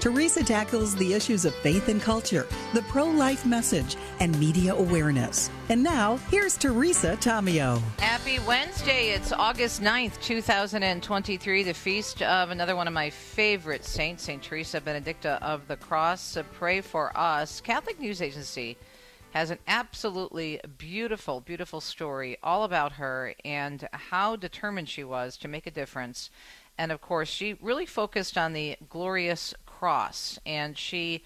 Teresa tackles the issues of faith and culture, the pro life message, and media awareness. And now, here's Teresa Tomeo. Happy Wednesday. It's August 9th, 2023, the feast of another one of my favorite saints, St. Teresa Benedicta of the Cross. Pray for us. Catholic News Agency has an absolutely beautiful, beautiful story all about her and how determined she was to make a difference. And of course, she really focused on the glorious cross, and she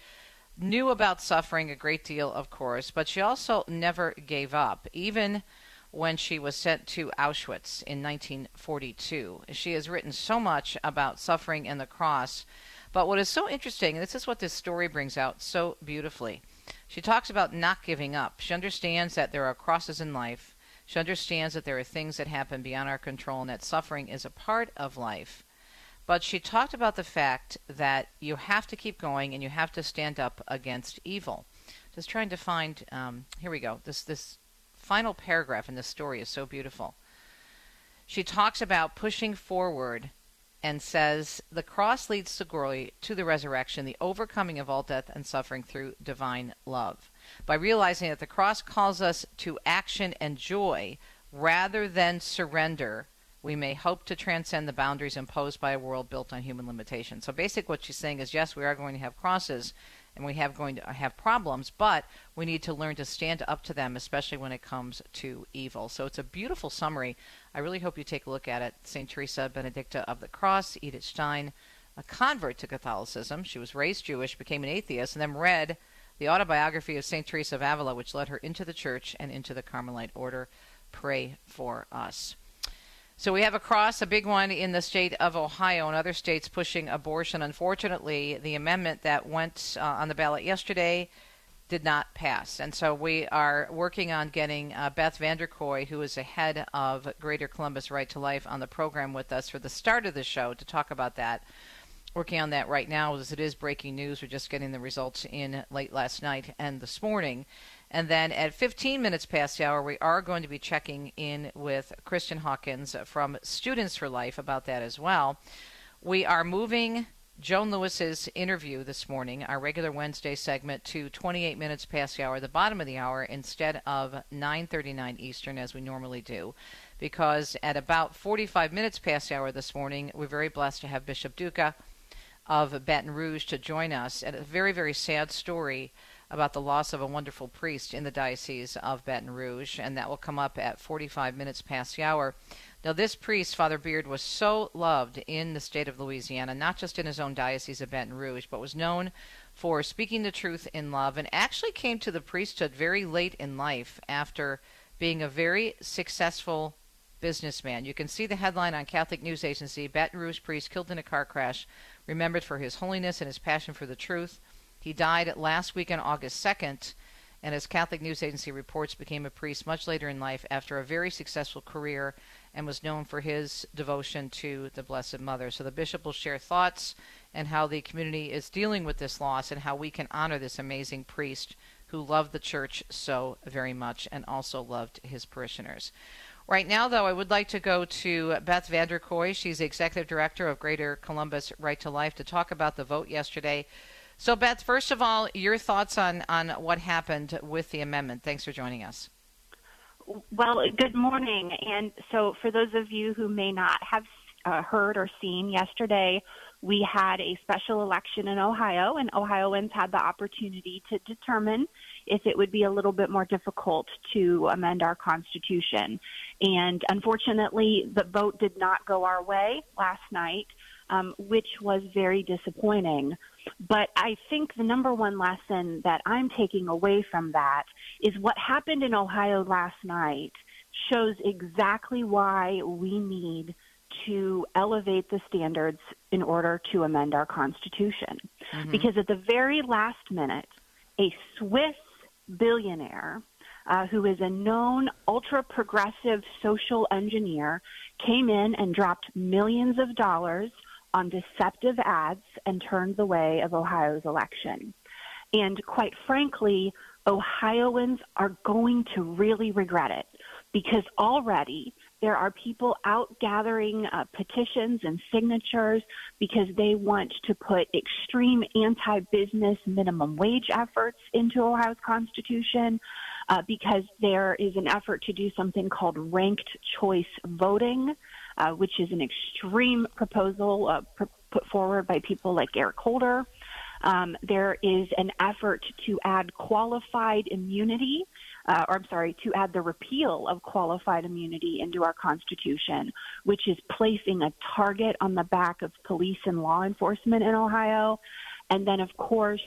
knew about suffering a great deal, of course, but she also never gave up, even when she was sent to Auschwitz in 1942. She has written so much about suffering and the cross. But what is so interesting, and this is what this story brings out so beautifully, she talks about not giving up. She understands that there are crosses in life. She understands that there are things that happen beyond our control and that suffering is a part of life. But she talked about the fact that you have to keep going and you have to stand up against evil. Just trying to find. Um, here we go. This this final paragraph in this story is so beautiful. She talks about pushing forward and says the cross leads to glory, to the resurrection, the overcoming of all death and suffering through divine love. By realizing that the cross calls us to action and joy rather than surrender we may hope to transcend the boundaries imposed by a world built on human limitations. So basically what she's saying is yes, we are going to have crosses and we have going to uh, have problems, but we need to learn to stand up to them, especially when it comes to evil. So it's a beautiful summary. I really hope you take a look at it. St. Teresa Benedicta of the Cross, Edith Stein, a convert to Catholicism. She was raised Jewish, became an atheist, and then read the autobiography of St. Teresa of Avila, which led her into the church and into the Carmelite order. Pray for us. So we have a cross, a big one in the state of Ohio and other states pushing abortion. Unfortunately, the amendment that went uh, on the ballot yesterday did not pass. And so we are working on getting uh, Beth Vanderkooi, who is the head of Greater Columbus Right to Life, on the program with us for the start of the show to talk about that. Working on that right now as it is breaking news. We're just getting the results in late last night and this morning. And then at 15 minutes past the hour, we are going to be checking in with Kristen Hawkins from Students for Life about that as well. We are moving Joan Lewis's interview this morning, our regular Wednesday segment, to 28 minutes past the hour, the bottom of the hour, instead of 9:39 Eastern as we normally do, because at about 45 minutes past the hour this morning, we're very blessed to have Bishop Duca of Baton Rouge to join us. And a very, very sad story about the loss of a wonderful priest in the Diocese of Baton Rouge, and that will come up at 45 minutes past the hour. Now, this priest, Father Beard, was so loved in the state of Louisiana, not just in his own diocese of Baton Rouge, but was known for speaking the truth in love, and actually came to the priesthood very late in life after being a very successful businessman. You can see the headline on Catholic News Agency Baton Rouge priest killed in a car crash, remembered for his holiness and his passion for the truth. He died last week on August 2nd, and as Catholic News Agency reports, became a priest much later in life after a very successful career and was known for his devotion to the Blessed Mother. So the bishop will share thoughts and how the community is dealing with this loss and how we can honor this amazing priest who loved the church so very much and also loved his parishioners. Right now, though, I would like to go to Beth Vanderkooi. She's the executive director of Greater Columbus Right to Life to talk about the vote yesterday. So, Beth, first of all, your thoughts on, on what happened with the amendment. Thanks for joining us. Well, good morning. And so, for those of you who may not have uh, heard or seen yesterday, we had a special election in Ohio, and Ohioans had the opportunity to determine if it would be a little bit more difficult to amend our Constitution. And unfortunately, the vote did not go our way last night, um, which was very disappointing. But I think the number one lesson that I'm taking away from that is what happened in Ohio last night shows exactly why we need to elevate the standards in order to amend our Constitution. Mm-hmm. Because at the very last minute, a Swiss billionaire uh, who is a known ultra progressive social engineer, came in and dropped millions of dollars on deceptive ads and turned the way of Ohio's election. And quite frankly, Ohioans are going to really regret it because already there are people out gathering uh, petitions and signatures because they want to put extreme anti business minimum wage efforts into Ohio's Constitution. Uh, because there is an effort to do something called ranked choice voting, uh, which is an extreme proposal uh, pr- put forward by people like Eric Holder. Um, there is an effort to add qualified immunity uh, or I'm sorry, to add the repeal of qualified immunity into our Constitution, which is placing a target on the back of police and law enforcement in Ohio. And then, of course,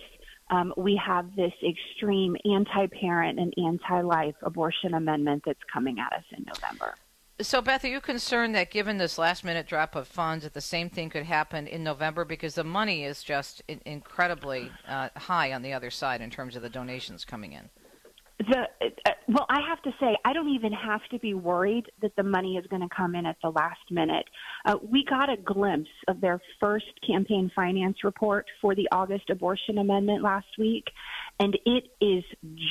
um, we have this extreme anti parent and anti life abortion amendment that's coming at us in November. So, Beth, are you concerned that given this last minute drop of funds, that the same thing could happen in November? Because the money is just incredibly uh, high on the other side in terms of the donations coming in. The uh, well i have to say i don't even have to be worried that the money is going to come in at the last minute. Uh, we got a glimpse of their first campaign finance report for the august abortion amendment last week and it is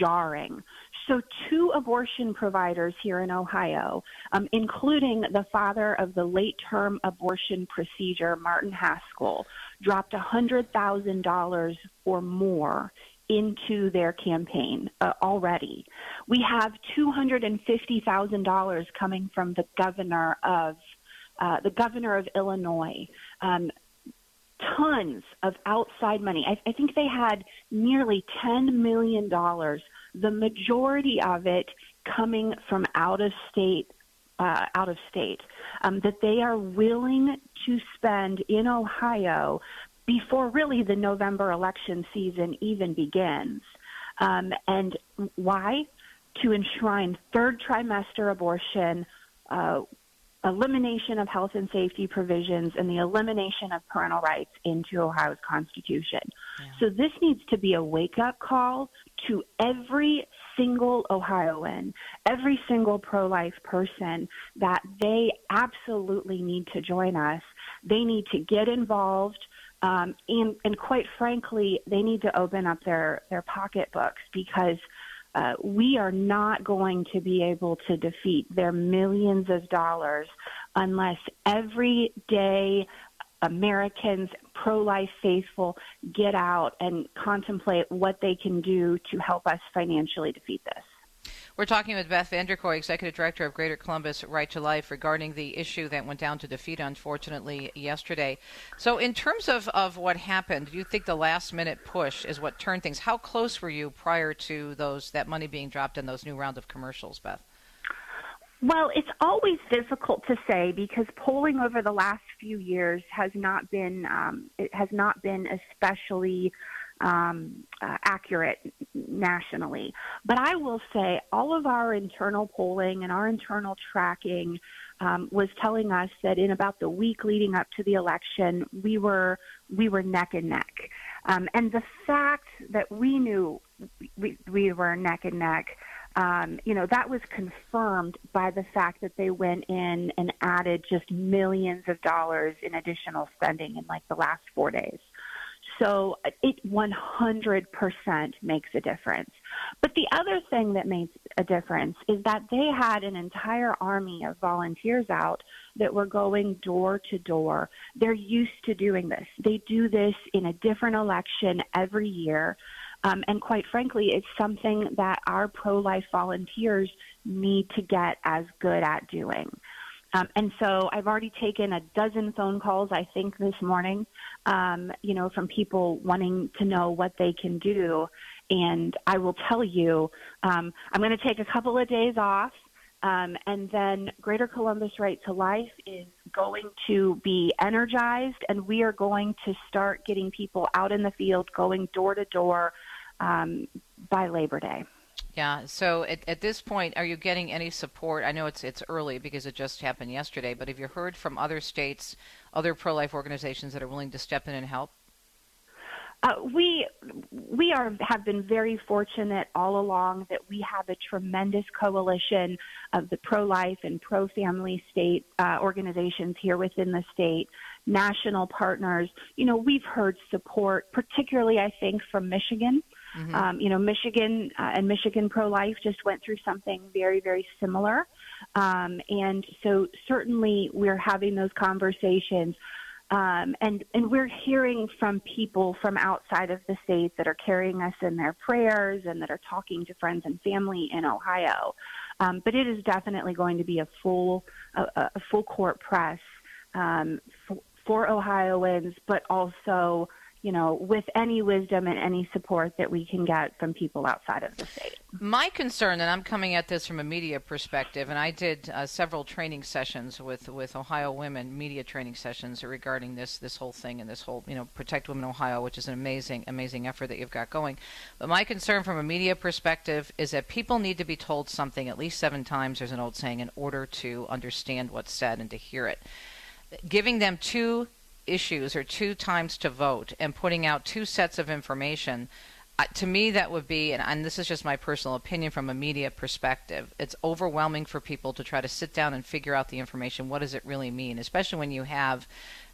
jarring so two abortion providers here in ohio um, including the father of the late term abortion procedure martin haskell dropped a hundred thousand dollars or more into their campaign uh, already. We have $250,000 coming from the governor of uh, the governor of Illinois. Um, tons of outside money. I, I think they had nearly $10 million, the majority of it coming from out of state uh, out of state um, that they are willing to spend in Ohio before really the November election season even begins. Um, and why? To enshrine third trimester abortion, uh, elimination of health and safety provisions, and the elimination of parental rights into Ohio's Constitution. Yeah. So this needs to be a wake up call to every single Ohioan, every single pro life person that they absolutely need to join us. They need to get involved. Um, and, and quite frankly, they need to open up their, their pocketbooks because uh, we are not going to be able to defeat their millions of dollars unless every day Americans, pro life faithful, get out and contemplate what they can do to help us financially defeat this. We're talking with Beth Vanderkooi, Executive Director of Greater Columbus Right to Life, regarding the issue that went down to defeat, unfortunately, yesterday. So, in terms of, of what happened, do you think the last minute push is what turned things? How close were you prior to those that money being dropped in those new round of commercials, Beth? Well, it's always difficult to say because polling over the last few years has not been um, it has not been especially um, uh, accurate nationally. But I will say all of our internal polling and our internal tracking um, was telling us that in about the week leading up to the election, we were we were neck and neck. Um, and the fact that we knew we, we were neck and neck, um, you know, that was confirmed by the fact that they went in and added just millions of dollars in additional spending in like the last four days. So it 100% makes a difference. But the other thing that makes a difference is that they had an entire army of volunteers out that were going door to door. They're used to doing this. They do this in a different election every year. Um, and quite frankly, it's something that our pro life volunteers need to get as good at doing. Um, and so I've already taken a dozen phone calls, I think, this morning, um, you know, from people wanting to know what they can do. And I will tell you, um, I'm going to take a couple of days off. Um, and then Greater Columbus Right to Life is going to be energized, and we are going to start getting people out in the field, going door to door um, by Labor Day. Yeah. So at, at this point, are you getting any support? I know it's it's early because it just happened yesterday, but have you heard from other states, other pro-life organizations that are willing to step in and help? Uh, we we are have been very fortunate all along that we have a tremendous coalition of the pro-life and pro-family state uh, organizations here within the state, national partners. You know, we've heard support, particularly I think from Michigan. Mm-hmm. Um, you know, Michigan uh, and Michigan Pro Life just went through something very, very similar. Um, and so certainly we're having those conversations. Um, and, and we're hearing from people from outside of the state that are carrying us in their prayers and that are talking to friends and family in Ohio. Um, but it is definitely going to be a full, a, a full court press um, for, for Ohioans, but also you know, with any wisdom and any support that we can get from people outside of the state. My concern, and I'm coming at this from a media perspective, and I did uh, several training sessions with, with Ohio women, media training sessions regarding this this whole thing and this whole, you know, Protect Women Ohio, which is an amazing, amazing effort that you've got going. But my concern from a media perspective is that people need to be told something at least seven times, there's an old saying, in order to understand what's said and to hear it. Giving them two issues or two times to vote and putting out two sets of information uh, to me that would be and, and, this is just my personal opinion from a media perspective it's overwhelming for people to try to sit down and figure out the information. What does it really mean? Especially when you have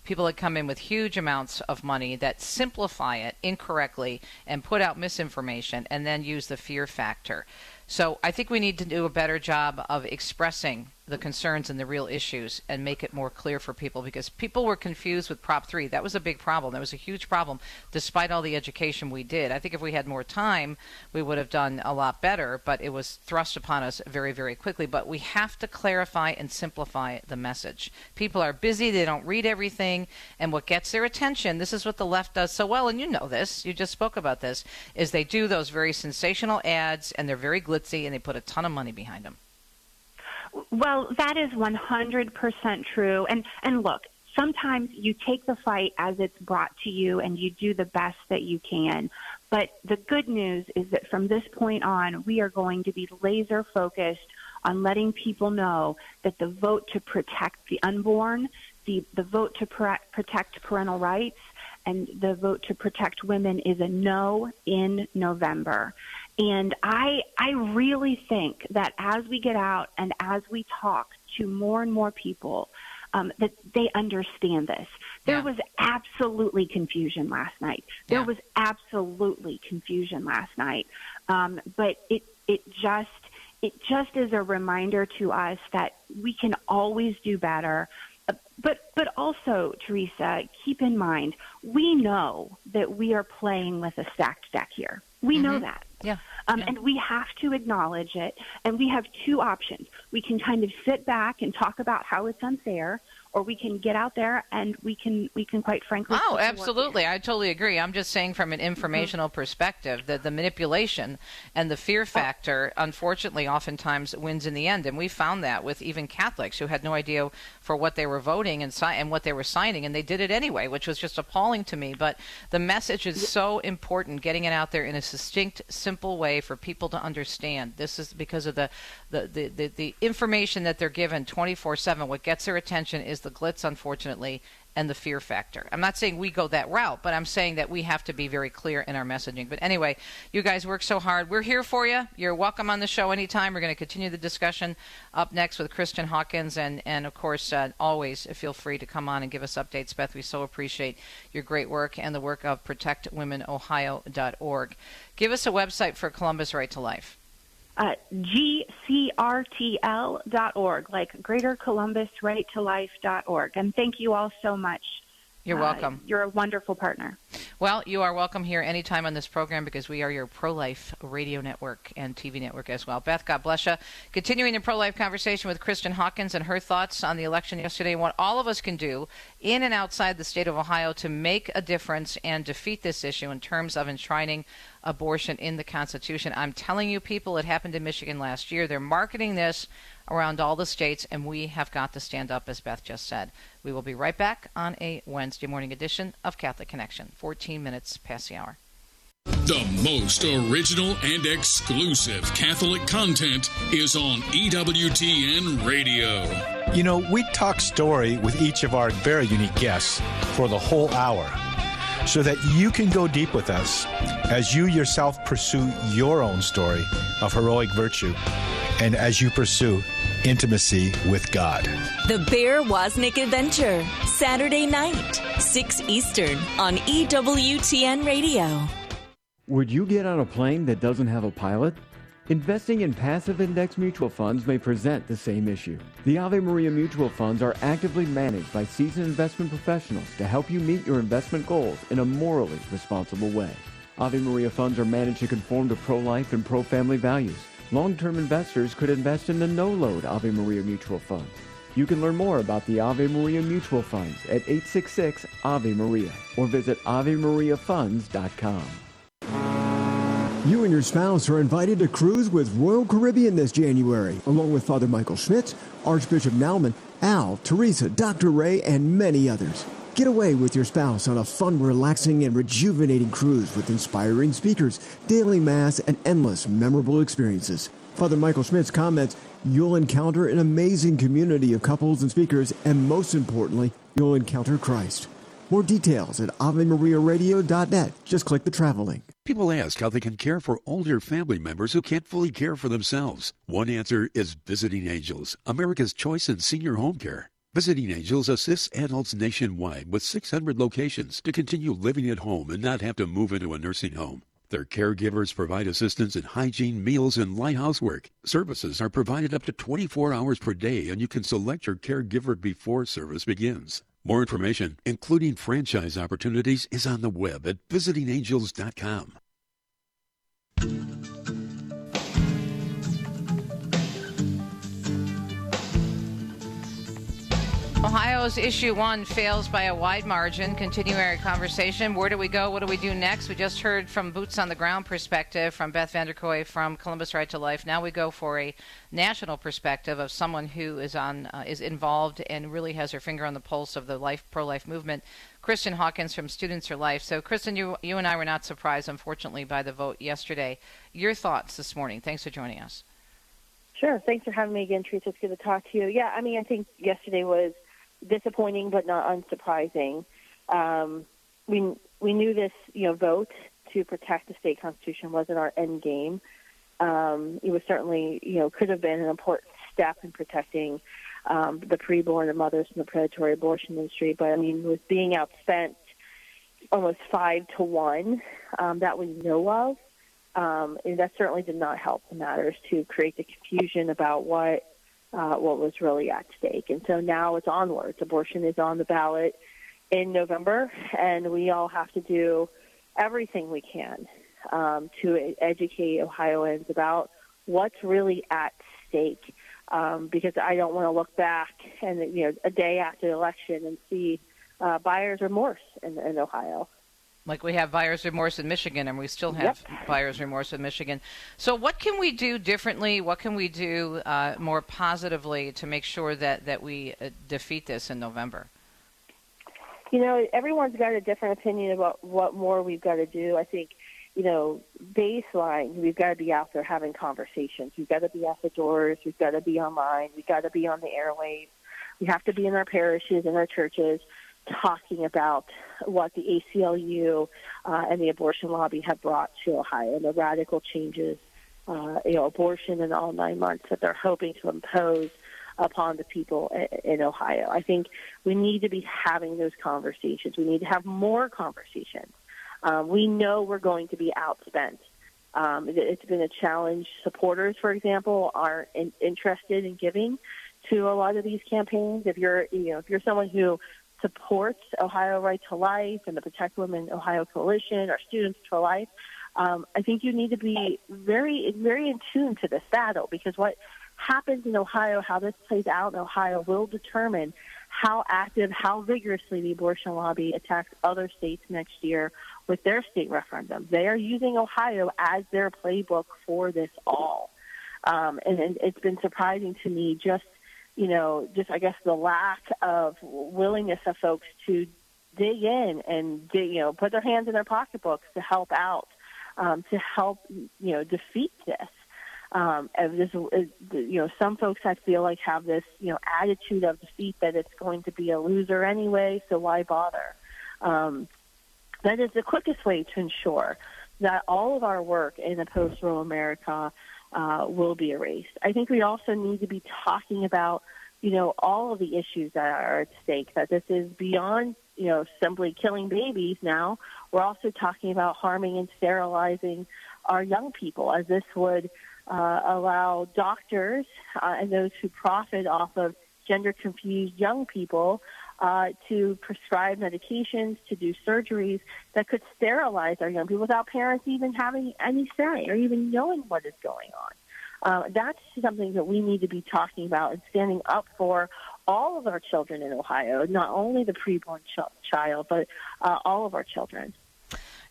people that come in with huge amounts of money that simplify it incorrectly and put out misinformation and then use the fear factor. So I think we need to do a better job of expressing the concerns and the real issues and make it more clear for people because people were confused with Prop 3. That was a big problem. That was a huge problem despite all the education we did. I think if we had more time, we would have done a lot better, but it was thrust upon us very, very quickly. But we have to clarify and simplify the message. People are busy, they don't read everything, and what gets their attention, this is what the left does so well, and you know this, you just spoke about this, is they do those very sensational ads and they're very glitzy and they put a ton of money behind them. Well, that is 100% true. And and look, sometimes you take the fight as it's brought to you and you do the best that you can. But the good news is that from this point on, we are going to be laser focused on letting people know that the vote to protect the unborn, the, the vote to protect parental rights, and the vote to protect women is a no in November. And I, I really think that as we get out and as we talk to more and more people, um, that they understand this. There yeah. was absolutely confusion last night. There yeah. was absolutely confusion last night. Um, but it, it just, it just is a reminder to us that we can always do better. But, but also, Teresa, keep in mind, we know that we are playing with a stacked deck here. We mm-hmm. know that. Yeah. Um, yeah. And we have to acknowledge it. And we have two options. We can kind of sit back and talk about how it's unfair, or we can get out there and we can we can quite frankly. Oh, absolutely! I totally agree. I'm just saying from an mm-hmm. informational mm-hmm. perspective that the manipulation and the fear factor, oh. unfortunately, oftentimes wins in the end, and we found that with even Catholics who had no idea for what they were voting and si- and what they were signing, and they did it anyway, which was just appalling to me. But the message is so important, getting it out there in a succinct, simple way for people to understand. This is because of the the, the, the, the information that they're given 24 7. What gets their attention is the glitz, unfortunately, and the fear factor. I'm not saying we go that route, but I'm saying that we have to be very clear in our messaging. But anyway, you guys work so hard. We're here for you. You're welcome on the show anytime. We're going to continue the discussion up next with Kristen Hawkins. And, and of course, uh, always feel free to come on and give us updates, Beth. We so appreciate your great work and the work of ProtectWomenOhio.org. Give us a website for Columbus Right to Life uh, gcrtl.org, like Greater Columbus Right to Life.org. And thank you all so much. You're uh, welcome. You're a wonderful partner. Well, you are welcome here anytime on this program because we are your pro life radio network and TV network as well. Beth, God bless you. Continuing the pro life conversation with Kristen Hawkins and her thoughts on the election yesterday and what all of us can do in and outside the state of Ohio to make a difference and defeat this issue in terms of enshrining abortion in the Constitution. I'm telling you, people, it happened in Michigan last year. They're marketing this around all the states, and we have got to stand up, as Beth just said. We will be right back on a Wednesday morning edition of Catholic Connection, 14 minutes past the hour. The most original and exclusive Catholic content is on EWTN Radio. You know, we talk story with each of our very unique guests for the whole hour. so that you can go deep with us as you yourself pursue your own story of heroic virtue and as you pursue intimacy with God. The Bear Woznick Adventure, Saturday night, 6 Eastern on EWTN Radio. Would you get on a plane that doesn't have a pilot? Investing in passive index mutual funds may present the same issue. The Ave Maria mutual funds are actively managed by seasoned investment professionals to help you meet your investment goals in a morally responsible way. Ave Maria funds are managed to conform to pro-life and pro-family values. Long-term investors could invest in the no-load Ave Maria mutual funds. You can learn more about the Ave Maria mutual funds at 866 Ave Maria or visit AveMariaFunds.com. You and your spouse are invited to cruise with Royal Caribbean this January, along with Father Michael Schmitz, Archbishop Naumann, Al, Teresa, Dr. Ray, and many others. Get away with your spouse on a fun, relaxing, and rejuvenating cruise with inspiring speakers, daily mass, and endless memorable experiences. Father Michael Schmitz comments, you'll encounter an amazing community of couples and speakers, and most importantly, you'll encounter Christ. More details at AveMariaRadio.net. Just click the travel link. People ask how they can care for older family members who can't fully care for themselves. One answer is Visiting Angels, America's choice in senior home care. Visiting Angels assists adults nationwide with 600 locations to continue living at home and not have to move into a nursing home. Their caregivers provide assistance in hygiene, meals, and light housework. Services are provided up to 24 hours per day, and you can select your caregiver before service begins. More information, including franchise opportunities, is on the web at visitingangels.com. Ohio's issue one fails by a wide margin. Continuing our conversation. Where do we go? What do we do next? We just heard from boots on the ground perspective from Beth Vanderkooi from Columbus Right to Life. Now we go for a national perspective of someone who is on uh, is involved and really has her finger on the pulse of the life pro life movement. Kristen Hawkins from Students for Life. So, Kristen, you you and I were not surprised, unfortunately, by the vote yesterday. Your thoughts this morning? Thanks for joining us. Sure. Thanks for having me again, Teresa. It's good to talk to you. Yeah, I mean, I think yesterday was disappointing but not unsurprising. Um, we we knew this, you know, vote to protect the state constitution wasn't our end game. Um, it was certainly, you know, could have been an important step in protecting um, the preborn and mothers from the predatory abortion industry. But I mean, with being outspent almost five to one um, that we know of, um, and that certainly did not help the matters to create the confusion about what uh, what was really at stake. And so now it's onwards. Abortion is on the ballot in November, and we all have to do everything we can um, to educate Ohioans about what's really at stake. Um, because I don't want to look back and you know a day after the election and see uh, buyer's remorse in, in Ohio. Like we have buyer's remorse in Michigan, and we still have yep. buyer's remorse in Michigan. So, what can we do differently? What can we do uh, more positively to make sure that that we uh, defeat this in November? You know, everyone's got a different opinion about what more we've got to do. I think, you know, baseline, we've got to be out there having conversations. We've got to be at the doors. We've got to be online. We've got to be on the airwaves. We have to be in our parishes and our churches talking about what the ACLU uh, and the abortion lobby have brought to Ohio and the radical changes, uh, you know, abortion in all nine months that they're hoping to impose upon the people in Ohio. I think we need to be having those conversations. We need to have more conversations. Um, we know we're going to be outspent. Um, it's been a challenge. Supporters, for example, aren't in, interested in giving to a lot of these campaigns. If you're, you know, if you're someone who supports Ohio Right to Life and the Protect Women Ohio Coalition or Students for Life, um, I think you need to be very, very in tune to this battle because what happens in Ohio, how this plays out in Ohio, will determine how active, how vigorously the abortion lobby attacks other states next year with their state referendum. They are using Ohio as their playbook for this all. Um, and, and it's been surprising to me just you know, just I guess the lack of willingness of folks to dig in and dig, you know put their hands in their pocketbooks to help out, um, to help you know defeat this. Um, and this, you know, some folks I feel like have this you know attitude of defeat that it's going to be a loser anyway, so why bother? Um, That is the quickest way to ensure that all of our work in a post-Roe America uh, will be erased. I think we also need to be talking about, you know, all of the issues that are at stake. That this is beyond, you know, simply killing babies. Now we're also talking about harming and sterilizing our young people, as this would uh, allow doctors uh, and those who profit off of gender confused young people uh, to prescribe medications, to do surgeries that could sterilize our young people without parents even having any say or even knowing what is going on. Uh, that's something that we need to be talking about and standing up for all of our children in Ohio, not only the preborn ch- child, but uh, all of our children.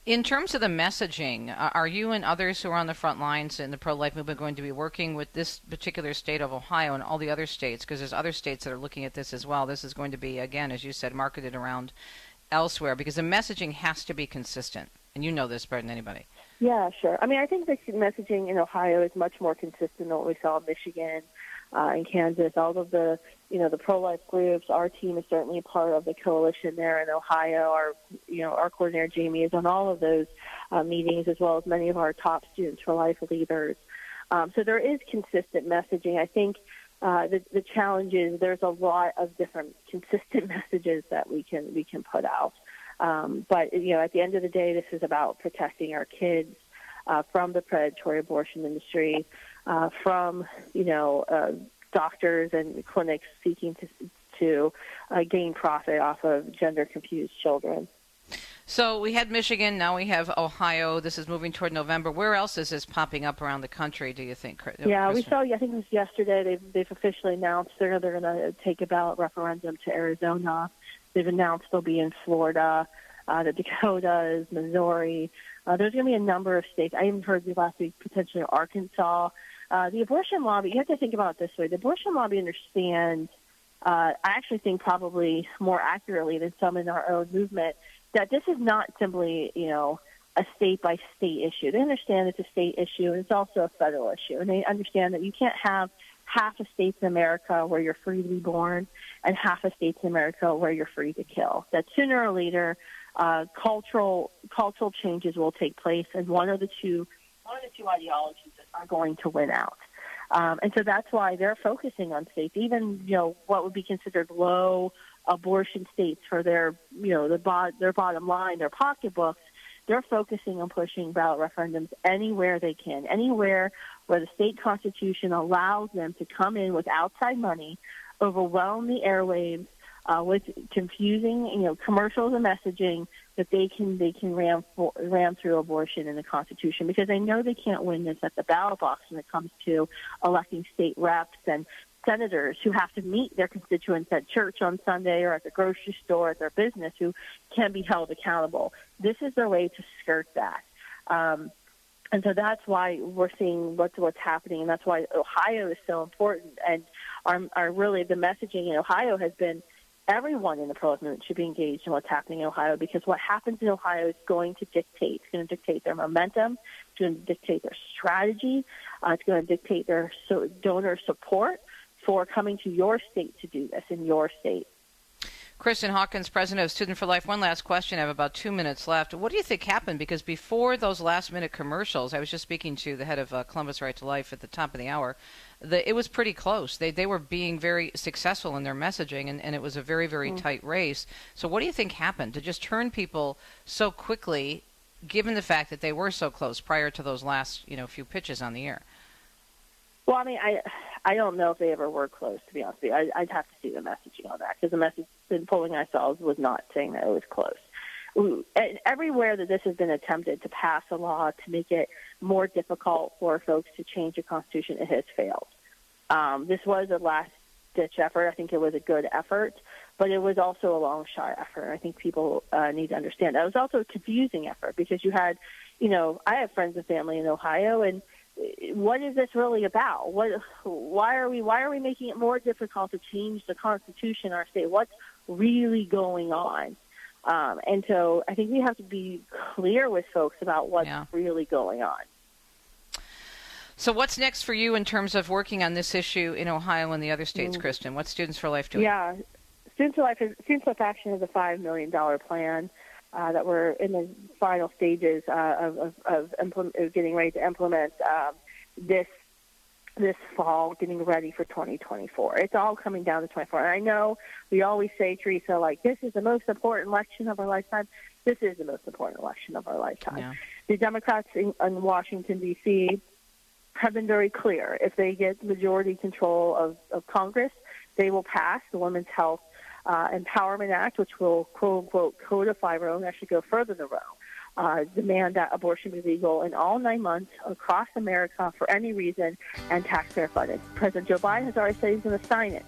In terms of the messaging, uh, are you and others who are on the front lines in the pro life movement going to be working with this particular state of Ohio and all the other states? Because there's other states that are looking at this as well. This is going to be, again, as you said, marketed around elsewhere because the messaging has to be consistent. And you know this better than anybody. Yeah, sure. I mean, I think the messaging in Ohio is much more consistent than what we saw in Michigan uh, in Kansas. All of the, you know, the pro-life groups. Our team is certainly a part of the coalition there in Ohio. Our, you know, our coordinator Jamie is on all of those uh, meetings, as well as many of our top students for life leaders. Um, so there is consistent messaging. I think uh, the, the challenge is there's a lot of different consistent messages that we can we can put out. Um, but you know, at the end of the day, this is about protecting our kids uh, from the predatory abortion industry uh, from you know uh, doctors and clinics seeking to to uh, gain profit off of gender confused children. So we had Michigan, now we have Ohio. This is moving toward November. Where else is this popping up around the country? Do you think? Yeah, we saw. I think it was yesterday. They've they've officially announced they're they're going to take a ballot referendum to Arizona. They've announced they'll be in Florida, uh, the Dakotas, Missouri. Uh, there's going to be a number of states. I even heard last week potentially Arkansas. Uh, the abortion lobby, you have to think about it this way. The abortion lobby understands, uh, I actually think probably more accurately than some in our own movement, that this is not simply, you know, a state by state issue. They understand it's a state issue and it's also a federal issue. And they understand that you can't have half a states in America where you're free to be born and half a states in America where you're free to kill. That sooner or later, uh, cultural cultural changes will take place, and one of the two one of the two ideologies that are going to win out. Um, and so that's why they're focusing on states, even you know what would be considered low abortion states for their you know the bo- their bottom line, their pocketbooks. They're focusing on pushing ballot referendums anywhere they can, anywhere where the state constitution allows them to come in with outside money, overwhelm the airwaves, uh, with confusing, you know, commercials and messaging that they can they can ram for, ram through abortion in the Constitution because they know they can't win this at the ballot box when it comes to electing state reps and senators who have to meet their constituents at church on Sunday or at the grocery store at their business who can be held accountable. This is their way to skirt that. Um, and so that's why we're seeing what's what's happening, and that's why Ohio is so important. And our, our really the messaging in Ohio has been everyone in the pro movement should be engaged in what's happening in Ohio because what happens in Ohio is going to dictate. It's going to dictate their momentum. It's going to dictate their strategy. Uh, it's going to dictate their so donor support for coming to your state to do this in your state. Kristen Hawkins, president of Student for Life. One last question. I have about two minutes left. What do you think happened? Because before those last minute commercials, I was just speaking to the head of uh, Columbus Right to Life at the top of the hour the, it was pretty close. They they were being very successful in their messaging, and, and it was a very very mm. tight race. So, what do you think happened to just turn people so quickly, given the fact that they were so close prior to those last you know few pitches on the air? Well, I mean, I I don't know if they ever were close. To be honest with you, I, I'd have to see the messaging on that because the message, I saw was not saying that it was close. And everywhere that this has been attempted to pass a law to make it more difficult for folks to change the Constitution, it has failed. Um, this was a last ditch effort. I think it was a good effort, but it was also a long shot effort. I think people uh, need to understand. That. It was also a confusing effort because you had, you know, I have friends and family in Ohio, and what is this really about? What, why are we, why are we making it more difficult to change the Constitution in our state? What's really going on? Um, and so I think we have to be clear with folks about what's yeah. really going on. So, what's next for you in terms of working on this issue in Ohio and the other states, mm. Kristen? What's Students for Life doing? Yeah, Students for Life, Students for Life Action is a $5 million plan uh, that we're in the final stages uh, of, of, of, implement, of getting ready to implement um, this this fall, getting ready for 2024. It's all coming down to 24. And I know we always say, Teresa, like this is the most important election of our lifetime. This is the most important election of our lifetime. Yeah. The Democrats in, in Washington D.C. have been very clear. If they get majority control of, of Congress, they will pass the Women's Health uh, Empowerment Act, which will quote unquote codify Roe and actually go further than Roe. Uh, demand that abortion be legal in all nine months across America for any reason and taxpayer funded. President Joe Biden has already said he's going to sign it.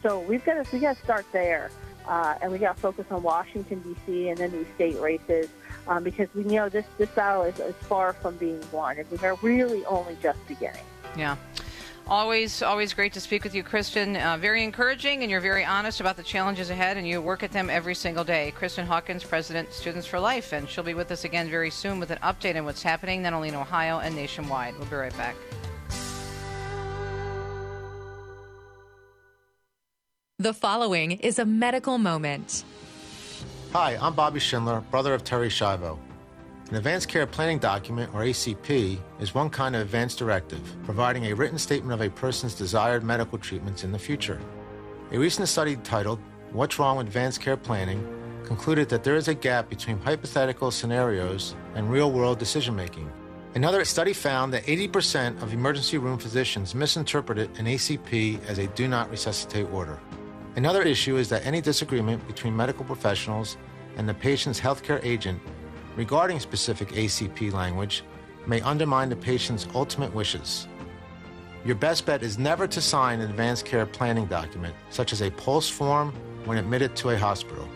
So we've got to we got to start there, uh, and we got to focus on Washington D.C. and then these state races um, because we know this this battle is, is far from being won, and we're really only just beginning. Yeah. Always, always great to speak with you, Kristen. Uh, very encouraging, and you're very honest about the challenges ahead, and you work at them every single day. Kristen Hawkins, President, Students for Life, and she'll be with us again very soon with an update on what's happening not only in Ohio and nationwide. We'll be right back. The following is a medical moment. Hi, I'm Bobby Schindler, brother of Terri Schiavo. An Advanced Care Planning Document, or ACP, is one kind of advance directive, providing a written statement of a person's desired medical treatments in the future. A recent study titled, What's Wrong with Advanced Care Planning, concluded that there is a gap between hypothetical scenarios and real world decision making. Another study found that 80% of emergency room physicians misinterpreted an ACP as a do not resuscitate order. Another issue is that any disagreement between medical professionals and the patient's healthcare agent regarding specific ACP language may undermine the patient's ultimate wishes. Your best bet is never to sign an advanced care planning document, such as a POLST form when admitted to a hospital.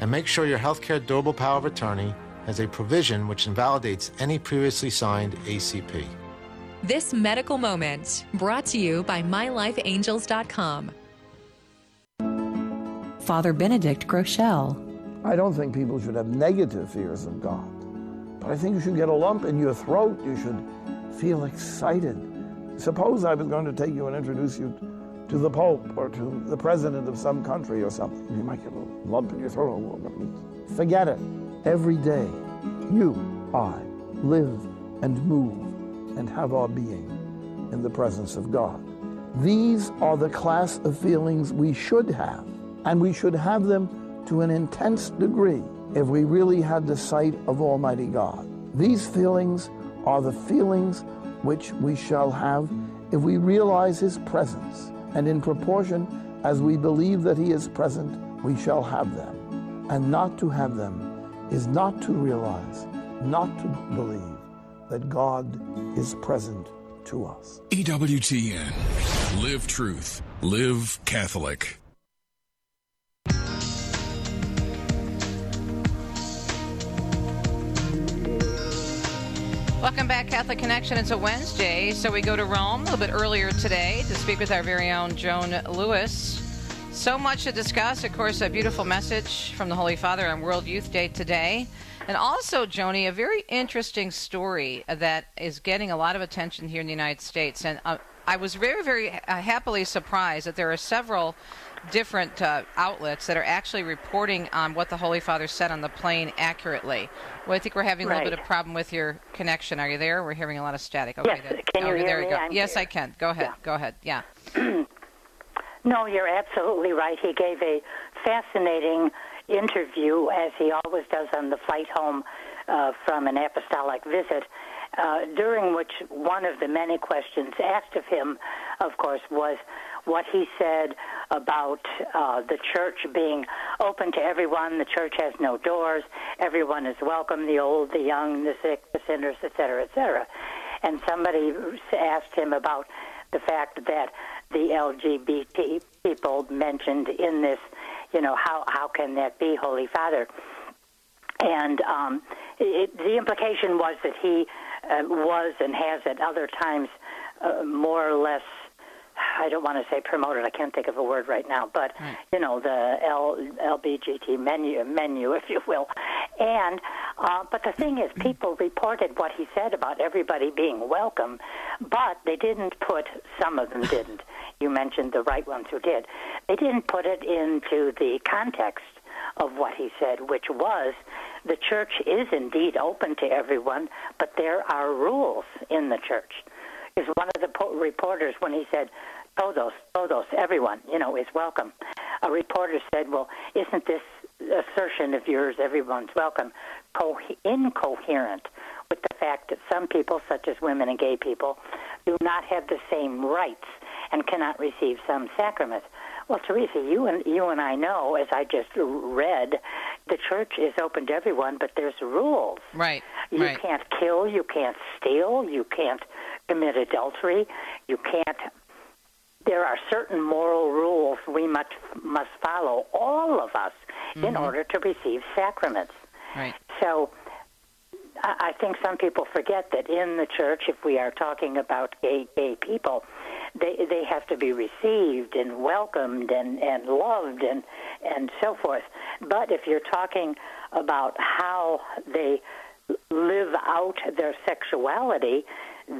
And make sure your healthcare durable power of attorney has a provision which invalidates any previously signed ACP. This medical moment brought to you by MyLifeAngels.com. Father Benedict Groeschel. I don't think people should have negative fears of God. But I think you should get a lump in your throat. You should feel excited. Suppose I was going to take you and introduce you to the Pope or to the President of some country or something. You might get a lump in your throat. Forget it. Every day, you, I, live and move and have our being in the presence of God. These are the class of feelings we should have, and we should have them to an intense degree if we really had the sight of Almighty God. These feelings are the feelings which we shall have if we realize His presence, and in proportion as we believe that He is present, we shall have them. And not to have them is not to realize, not to believe that God is present to us. EWTN. Live truth. Live Catholic. Welcome back, Catholic Connection. It's a Wednesday, so we go to Rome a little bit earlier today to speak with our very own Joan Lewis. So much to discuss. Of course, a beautiful message from the Holy Father on World Youth Day today. And also, Joni, a very interesting story that is getting a lot of attention here in the United States. And uh, I was very, very uh, happily surprised that there are several different uh, outlets that are actually reporting on what the Holy Father said on the plane accurately. Well, I think we're having a little bit of problem with your connection. Are you there? We're hearing a lot of static. Okay, yes. Can you oh, hear there me? You go. I'm yes, here. I can. Go ahead. Yeah. Go ahead. Yeah. no, you're absolutely right. He gave a fascinating interview, as he always does on the flight home uh, from an apostolic visit. Uh, during which one of the many questions asked of him, of course, was what he said about uh, the church being open to everyone. The church has no doors. Everyone is welcome the old, the young, the sick, the sinners, etc., etc. And somebody asked him about the fact that the LGBT people mentioned in this, you know, how, how can that be, Holy Father? And um, it, the implication was that he uh, was and has at other times uh, more or less I don't want to say promoted. I can't think of a word right now, but right. you know the L, LBGT menu, menu, if you will. And uh, but the thing is, people reported what he said about everybody being welcome, but they didn't put. Some of them didn't. You mentioned the right ones who did. They didn't put it into the context of what he said, which was the church is indeed open to everyone, but there are rules in the church. Is one of the po- reporters when he said, "Todos, todos, everyone, you know, is welcome." A reporter said, "Well, isn't this assertion of yours, everyone's welcome, co- incoherent with the fact that some people, such as women and gay people, do not have the same rights and cannot receive some sacrament?" Well, Teresa, you and you and I know, as I just read, the church is open to everyone, but there's rules. Right. You right. can't kill, you can't steal, you can't commit adultery, you can't. There are certain moral rules we must must follow, all of us, in Mhm. order to receive sacraments. Right. So I I think some people forget that in the church, if we are talking about gay gay people, they they have to be received and welcomed and and loved and and so forth. But if you're talking about how they live out their sexuality,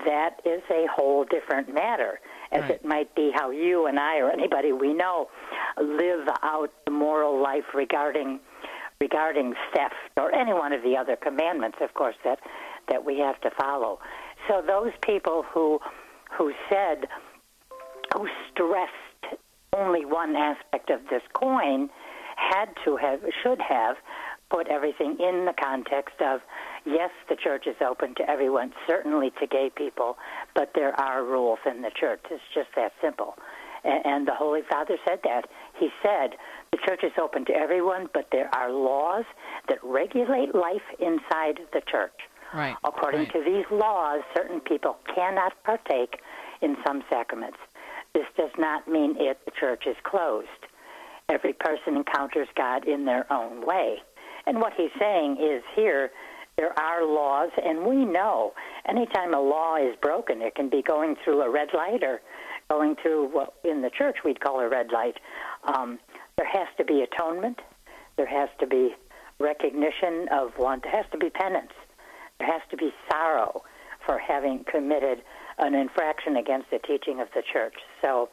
that is a whole different matter. As Right. it might be how you and I or anybody we know live out the moral life regarding regarding theft or any one of the other commandments, of course, that that we have to follow. So those people who who said who stressed only one aspect of this coin had to have should have put everything in the context of yes the church is open to everyone certainly to gay people but there are rules in the church it's just that simple and, and the holy father said that he said the church is open to everyone but there are laws that regulate life inside the church Right. According right. to these laws, certain people cannot partake in some sacraments. This does not mean it the church is closed. Every person encounters God in their own way. And what he's saying is here there are laws, and we know anytime a law is broken, it can be going through a red light or going through what in the church we'd call a red light. Um, there has to be atonement. There has to be recognition of one. There has to be penance. There has to be sorrow for having committed an infraction against the teaching of the church. So,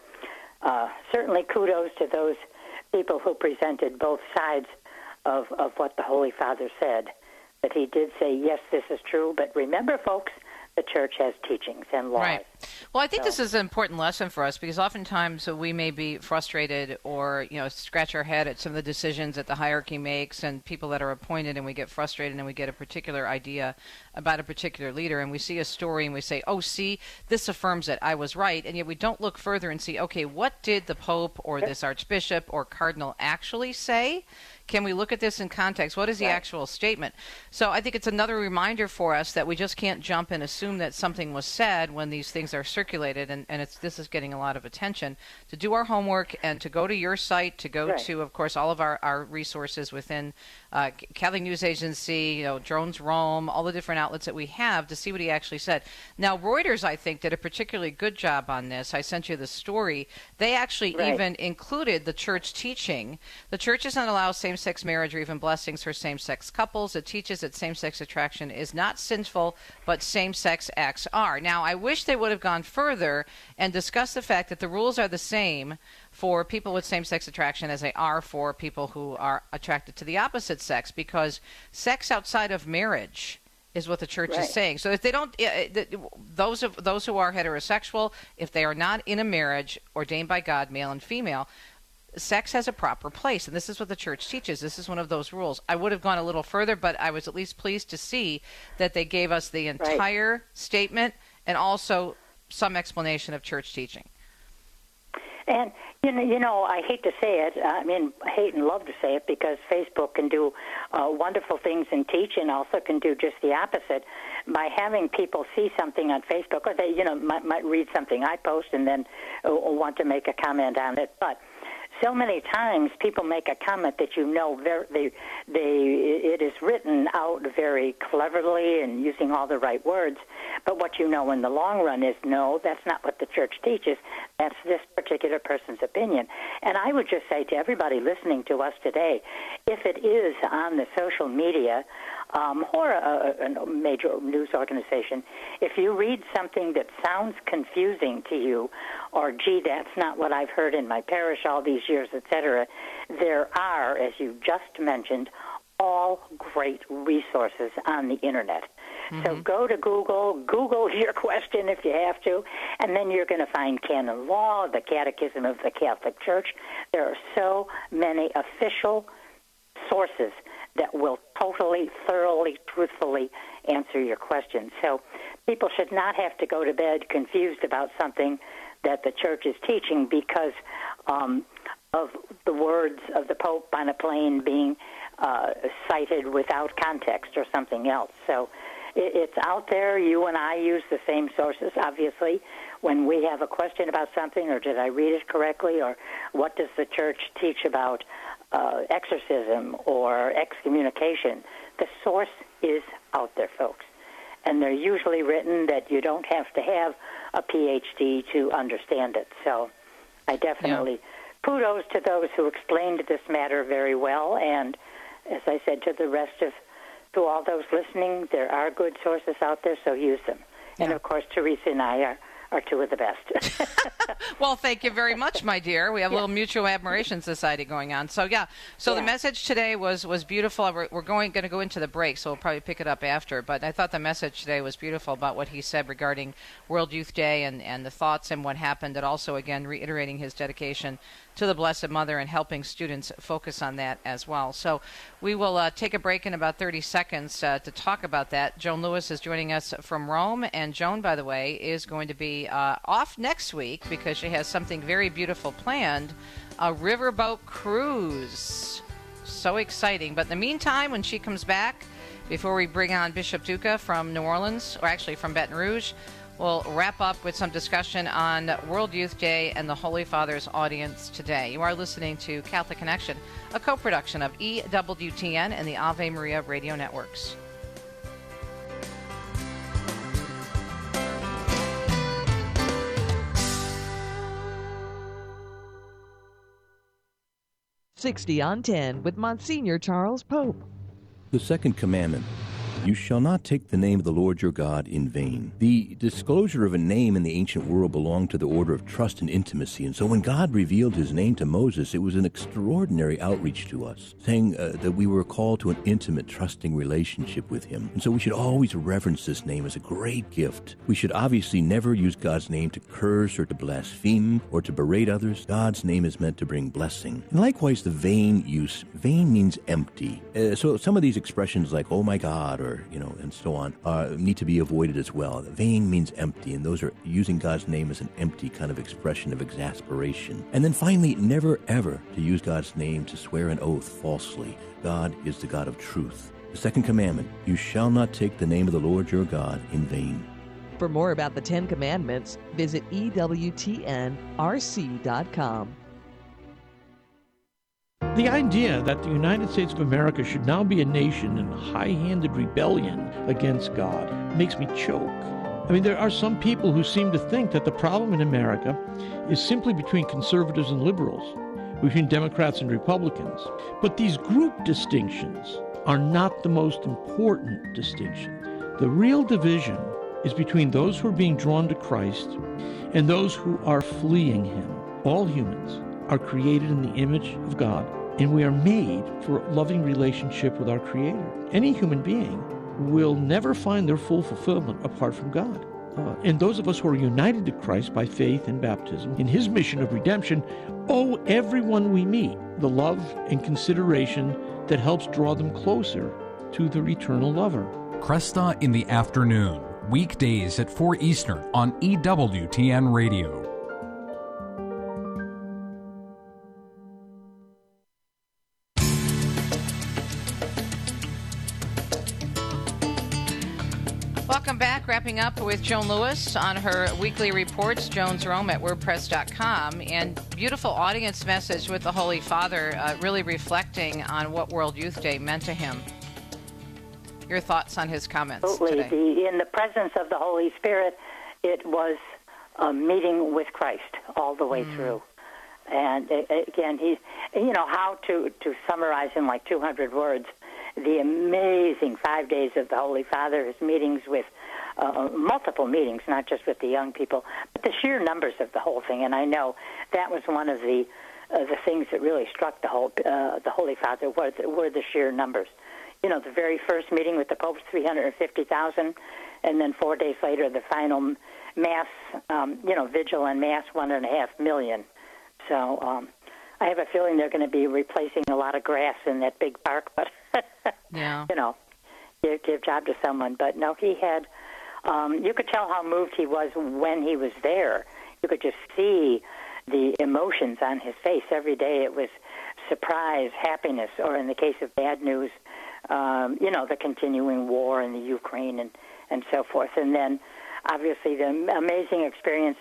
uh, certainly kudos to those people who presented both sides of, of what the Holy Father said. That he did say, yes, this is true, but remember, folks, the church has teachings and laws. Right. Well, I think this is an important lesson for us because oftentimes we may be frustrated or, you know, scratch our head at some of the decisions that the hierarchy makes and people that are appointed, and we get frustrated and we get a particular idea about a particular leader, and we see a story and we say, oh, see, this affirms that I was right, and yet we don't look further and see, okay, what did the Pope or this Archbishop or Cardinal actually say? Can we look at this in context? What is the actual statement? So I think it's another reminder for us that we just can't jump and assume that something was said when these things are circulated, and, and it's this is getting a lot of attention. To do our homework and to go to your site, to go Right. to, of course, all of our, our resources within uh, Catholic News Agency, you know, Joan's Rome, all the different outlets that we have to see what he actually said. Now, Reuters, I think, did a particularly good job on this. I sent you the story. They actually Right. even included the church teaching. The church does not allow same sex marriage or even blessings for same sex couples. It teaches that same sex attraction is not sinful, but same sex acts are. Now, I wish they would have gone further and discussed the fact that the rules are the same for people with same sex attraction as they are for people who are attracted to the opposite sex because sex outside of marriage is what the church Right. is saying. So if they don't, those of those who are heterosexual, if they are not in a marriage ordained by God, male and female, sex has a proper place, and this is what the church teaches. This is one of those rules. I would have gone a little further, but I was at least pleased to see that they gave us the entire statement and also some explanation of church teaching. And you know, you know, I hate to say it. I mean, I hate and love to say it because Facebook can do uh, wonderful things and teach, and also can do just the opposite by having people see something on Facebook, or they, you know, might, might read something I post and then uh, want to make a comment on it. But so many times people make a comment that you know very, they, they, it is written out very cleverly and using all the right words. But what you know in the long run is no, that's not what the church teaches. That's this particular person's opinion. And I would just say to everybody listening to us today, if it is on the social media um, or a, a major news organization, if you read something that sounds confusing to you, or gee, that's not what I've heard in my parish all these years, etc., there are, as you just mentioned, all great resources on the internet. Mm-hmm. So go to Google, Google your question if you have to, and then you're going to find canon law, the Catechism of the Catholic Church. There are so many official sources that will totally, thoroughly, truthfully answer your question. So people should not have to go to bed confused about something that the church is teaching because um, of the words of the Pope on a plane being uh, cited without context or something else. So it, it's out there. You and I use the same sources, obviously. When we have a question about something, or did I read it correctly, or what does the church teach about uh, exorcism or excommunication, the source is out there, folks. And they're usually written that you don't have to have a PhD to understand it. So I definitely yeah. kudos to those who explained this matter very well. And as I said to the rest of, to all those listening, there are good sources out there, so use them. Yeah. And of course, Teresa and I are are two of the best. well, thank you very much, my dear. We have a little mutual admiration society going on. So yeah. So yeah. the message today was was beautiful. We're, we're going going to go into the break, so we'll probably pick it up after. But I thought the message today was beautiful about what he said regarding World Youth Day and and the thoughts and what happened, and also again reiterating his dedication to the Blessed Mother and helping students focus on that as well. So we will uh, take a break in about 30 seconds uh, to talk about that. Joan Lewis is joining us from Rome, and Joan, by the way, is going to be uh, off next week because she has something very beautiful planned a riverboat cruise. So exciting. But in the meantime, when she comes back, before we bring on Bishop Duca from New Orleans, or actually from Baton Rouge, We'll wrap up with some discussion on World Youth Day and the Holy Father's audience today. You are listening to Catholic Connection, a co production of EWTN and the Ave Maria radio networks. Sixty on ten with Monsignor Charles Pope. The second commandment you shall not take the name of the Lord your God in vain. The disclosure of a name in the ancient world belonged to the order of trust and intimacy. And so when God revealed his name to Moses, it was an extraordinary outreach to us, saying uh, that we were called to an intimate, trusting relationship with him. And so we should always reverence this name as a great gift. We should obviously never use God's name to curse or to blaspheme or to berate others. God's name is meant to bring blessing. And likewise, the vain use. Vain means empty. Uh, so some of these expressions like, oh my God, or you know, and so on, uh, need to be avoided as well. Vain means empty, and those are using God's name as an empty kind of expression of exasperation. And then finally, never ever to use God's name to swear an oath falsely. God is the God of truth. The second commandment, you shall not take the name of the Lord your God in vain. For more about the Ten Commandments, visit EWTNRC.com. The idea that the United States of America should now be a nation in high handed rebellion against God makes me choke. I mean, there are some people who seem to think that the problem in America is simply between conservatives and liberals, between Democrats and Republicans. But these group distinctions are not the most important distinction. The real division is between those who are being drawn to Christ and those who are fleeing Him. All humans are created in the image of God and we are made for a loving relationship with our Creator. Any human being will never find their full fulfillment apart from God. Uh, and those of us who are united to Christ by faith and baptism in his mission of redemption owe everyone we meet the love and consideration that helps draw them closer to their eternal lover. Kresta in the afternoon, weekdays at 4 Eastern on EWTN Radio. Wrapping up with Joan Lewis on her weekly reports, Joan's Rome at WordPress.com, and beautiful audience message with the Holy Father, uh, really reflecting on what World Youth Day meant to him. Your thoughts on his comments Absolutely. today? The, in the presence of the Holy Spirit, it was a meeting with Christ all the way mm. through. And again, he, you know, how to to summarize in like 200 words the amazing five days of the Holy Father, his meetings with uh, multiple meetings, not just with the young people, but the sheer numbers of the whole thing. And I know that was one of the uh, the things that really struck the whole uh, the Holy Father were the, were the sheer numbers. You know, the very first meeting with the Pope, 350,000, and then four days later, the final mass, um, you know, vigil and mass, one and a half million. So um, I have a feeling they're going to be replacing a lot of grass in that big park, but yeah, you know, give, give job to someone. But no, he had. Um, you could tell how moved he was when he was there. You could just see the emotions on his face every day. It was surprise, happiness, or in the case of bad news, um, you know, the continuing war in the Ukraine and and so forth. And then, obviously, the amazing experience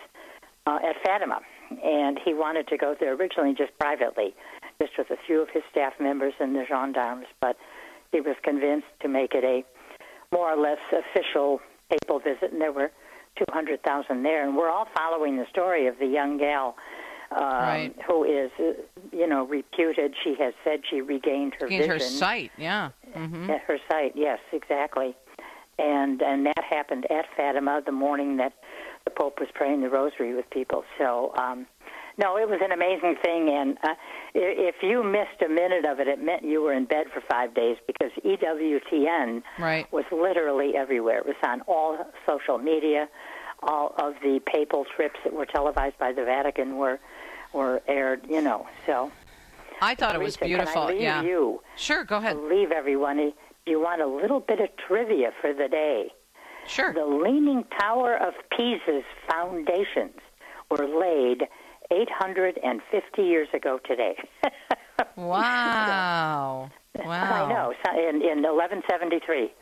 uh, at Fatima. And he wanted to go there originally just privately, just with a few of his staff members and the gendarmes. But he was convinced to make it a more or less official papal visit, and there were 200,000 there. And we're all following the story of the young gal um, Right. who is, uh, you know, reputed. She has said she regained her Gained her vision. sight. Yeah. hmm At her sight, yes, exactly. And and that happened at Fatima the morning that the Pope was praying the Rosary with people. So, um, no, it was an amazing thing. And uh, if you missed a minute of it, it meant you were in bed for five days because EWTN Right. was literally everywhere. It was on all social media. All of the papal trips that were televised by the Vatican were were aired. You know, so. I thought it was beautiful. Can I leave yeah. you? Sure, go ahead. Leave everyone. You want a little bit of trivia for the day. Sure. The Leaning Tower of Pisa's foundations were laid 850 years ago today. Wow. Wow. I know, in, in 1173.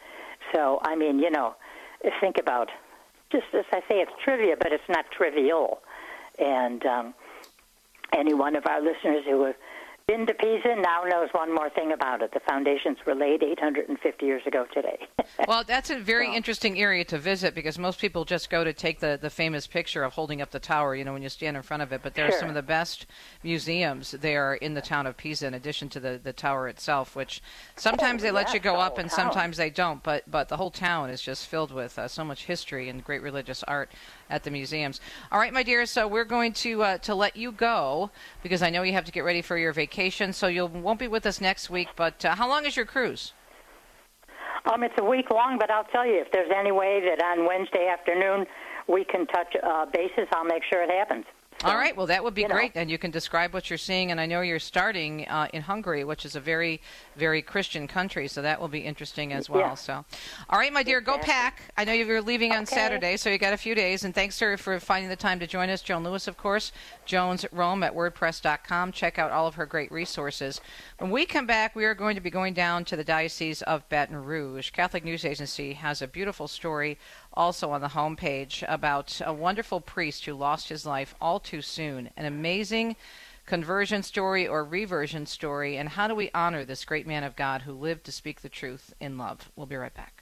So, I mean, you know, think about, just as I say, it's trivia, but it's not trivial. And um, any one of our listeners who have been to Pisa now knows one more thing about it. The foundations were laid 850 years ago today. Well, that's a very interesting area to visit because most people just go to take the, the famous picture of holding up the tower, you know, when you stand in front of it. But there are some of the best museums there in the town of Pisa, in addition to the, the tower itself, which sometimes Oh, they let you go up and town. sometimes they don't. But, but the whole town is just filled with uh, so much history and great religious art at the museums. All right, my dear, so we're going to, uh, to let you go because I know you have to get ready for your vacation. So you won't be with us next week. But uh, how long is your cruise? Um, it's a week long, but I'll tell you, if there's any way that on Wednesday afternoon we can touch uh, bases, I'll make sure it happens. All right. Well, that would be know. great, and you can describe what you're seeing. And I know you're starting uh, in Hungary, which is a very, very Christian country, so that will be interesting as well. Yeah. So, all right, my dear, go pack. I know you're leaving on Okay. Saturday, so you got a few days. And thanks, sir, for finding the time to join us. Joan Lewis, of course, Joan's Rome at WordPress.com. Check out all of her great resources. When we come back, we are going to be going down to the Diocese of Baton Rouge. Catholic News Agency has a beautiful story also on the homepage about a wonderful priest who lost his life all too soon. An amazing conversion story or reversion story, and how do we honor this great man of God who lived to speak the truth in love? We'll be right back.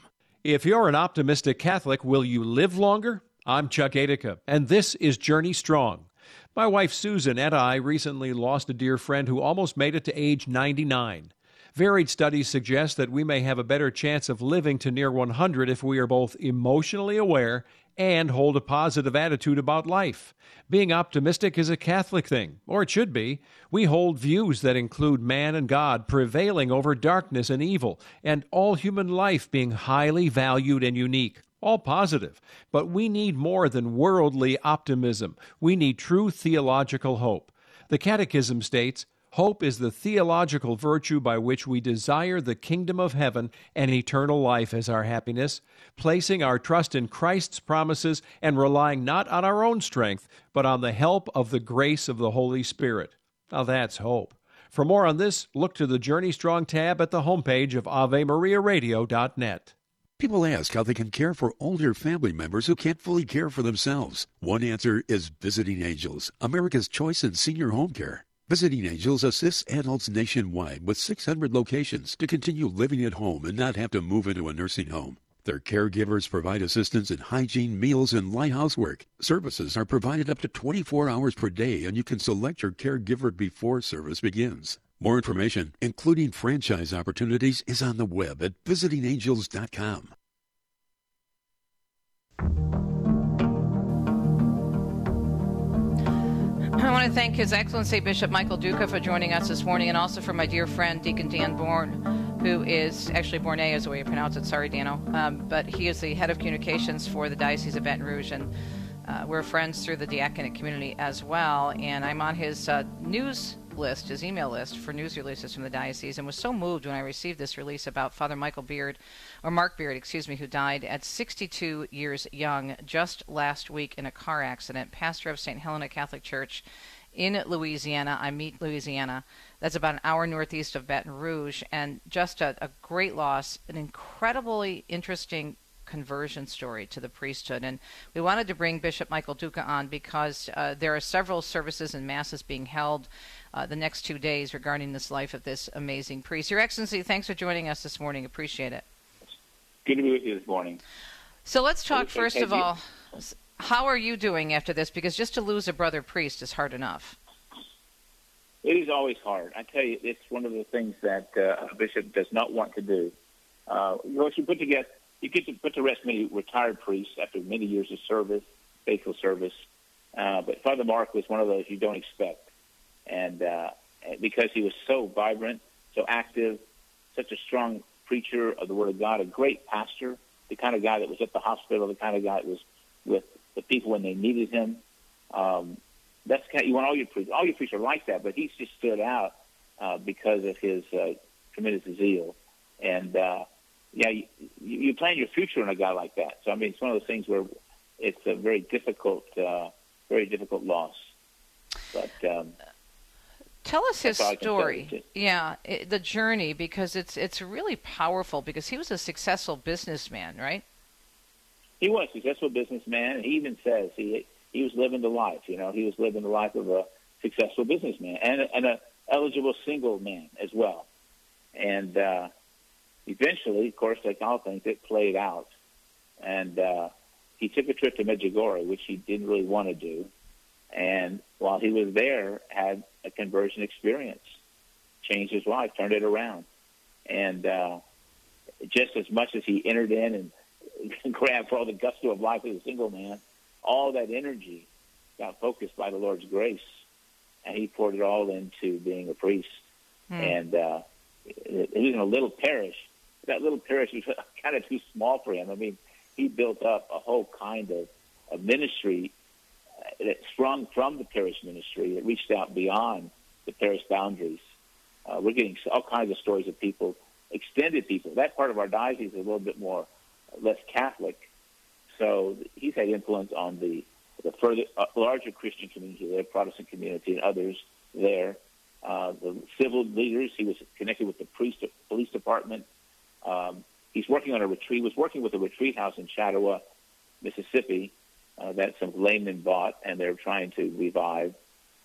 If you're an optimistic Catholic, will you live longer? I'm Chuck Adica, and this is Journey Strong. My wife Susan and I recently lost a dear friend who almost made it to age 99. Varied studies suggest that we may have a better chance of living to near 100 if we are both emotionally aware and hold a positive attitude about life. Being optimistic is a Catholic thing, or it should be. We hold views that include man and God prevailing over darkness and evil, and all human life being highly valued and unique. All positive. But we need more than worldly optimism. We need true theological hope. The Catechism states, Hope is the theological virtue by which we desire the kingdom of heaven and eternal life as our happiness, placing our trust in Christ's promises and relying not on our own strength, but on the help of the grace of the Holy Spirit. Now that's hope. For more on this, look to the Journey Strong tab at the homepage of AveMariaRadio.net. People ask how they can care for older family members who can't fully care for themselves. One answer is Visiting Angels, America's choice in senior home care. Visiting Angels assists adults nationwide with 600 locations to continue living at home and not have to move into a nursing home. Their caregivers provide assistance in hygiene, meals, and light housework. Services are provided up to 24 hours per day, and you can select your caregiver before service begins. More information, including franchise opportunities, is on the web at visitingangels.com. I want to thank His Excellency Bishop Michael Duca for joining us this morning, and also for my dear friend Deacon Dan Bourne, who is actually Bourne is the way you pronounce it. Sorry, Dano, um, but he is the head of communications for the Diocese of Baton Rouge, and uh, we're friends through the diaconate community as well. And I'm on his uh, news list, his email list for news releases from the diocese, and was so moved when I received this release about Father Michael Beard, or Mark Beard, excuse me, who died at 62 years young just last week in a car accident. Pastor of St. Helena Catholic Church in Louisiana. Amite Louisiana. That's about an hour northeast of Baton Rouge, and just a, a great loss, an incredibly interesting conversion story to the priesthood. And we wanted to bring Bishop Michael Duca on because uh, there are several services and masses being held uh, the next two days regarding this life of this amazing priest. Your Excellency, thanks for joining us this morning. Appreciate it. Good to be with you this morning. So let's talk first of all. How are you doing after this? Because just to lose a brother priest is hard enough. It is always hard. I tell you, it's one of the things that uh, a bishop does not want to do. Uh, you know, you put together, you get to put to rest many retired priests after many years of service, faithful service. Uh, but Father Mark was one of those you don't expect, and uh, because he was so vibrant, so active, such a strong preacher of the Word of God, a great pastor, the kind of guy that was at the hospital, the kind of guy that was with the people when they needed him. Um, that's kind of, you want all your priests. All your priests are like that, but he's just stood out uh, because of his uh, tremendous zeal. And uh, yeah, you, you plan your future in a guy like that. So I mean, it's one of those things where it's a very difficult, uh, very difficult loss. But um, tell us his story. Yeah, it, the journey because it's it's really powerful because he was a successful businessman, right? He was a successful businessman, he even says he he was living the life. You know, he was living the life of a successful businessman and and a eligible single man as well. And uh, eventually, of course, like all things, it played out. And uh, he took a trip to Medjugorje, which he didn't really want to do. And while he was there, had a conversion experience, changed his life, turned it around. And uh, just as much as he entered in and grabbed for all the gusto of life as a single man. All that energy got focused by the Lord's grace, and he poured it all into being a priest. Hmm. And uh, it, was in a little parish. That little parish was kind of too small for him. I mean, he built up a whole kind of, a ministry uh, that sprung from the parish ministry It reached out beyond the parish boundaries. Uh, we're getting all kinds of stories of people, extended people. That part of our diocese is a little bit more less Catholic. So he's had influence on the the further uh, larger Christian community there, Protestant community, and others there. Uh, the civil leaders. He was connected with the priest, police department. Um, he's working on a retreat. He was working with a retreat house in Chatawa, Mississippi, uh, that some laymen bought, and they're trying to revive.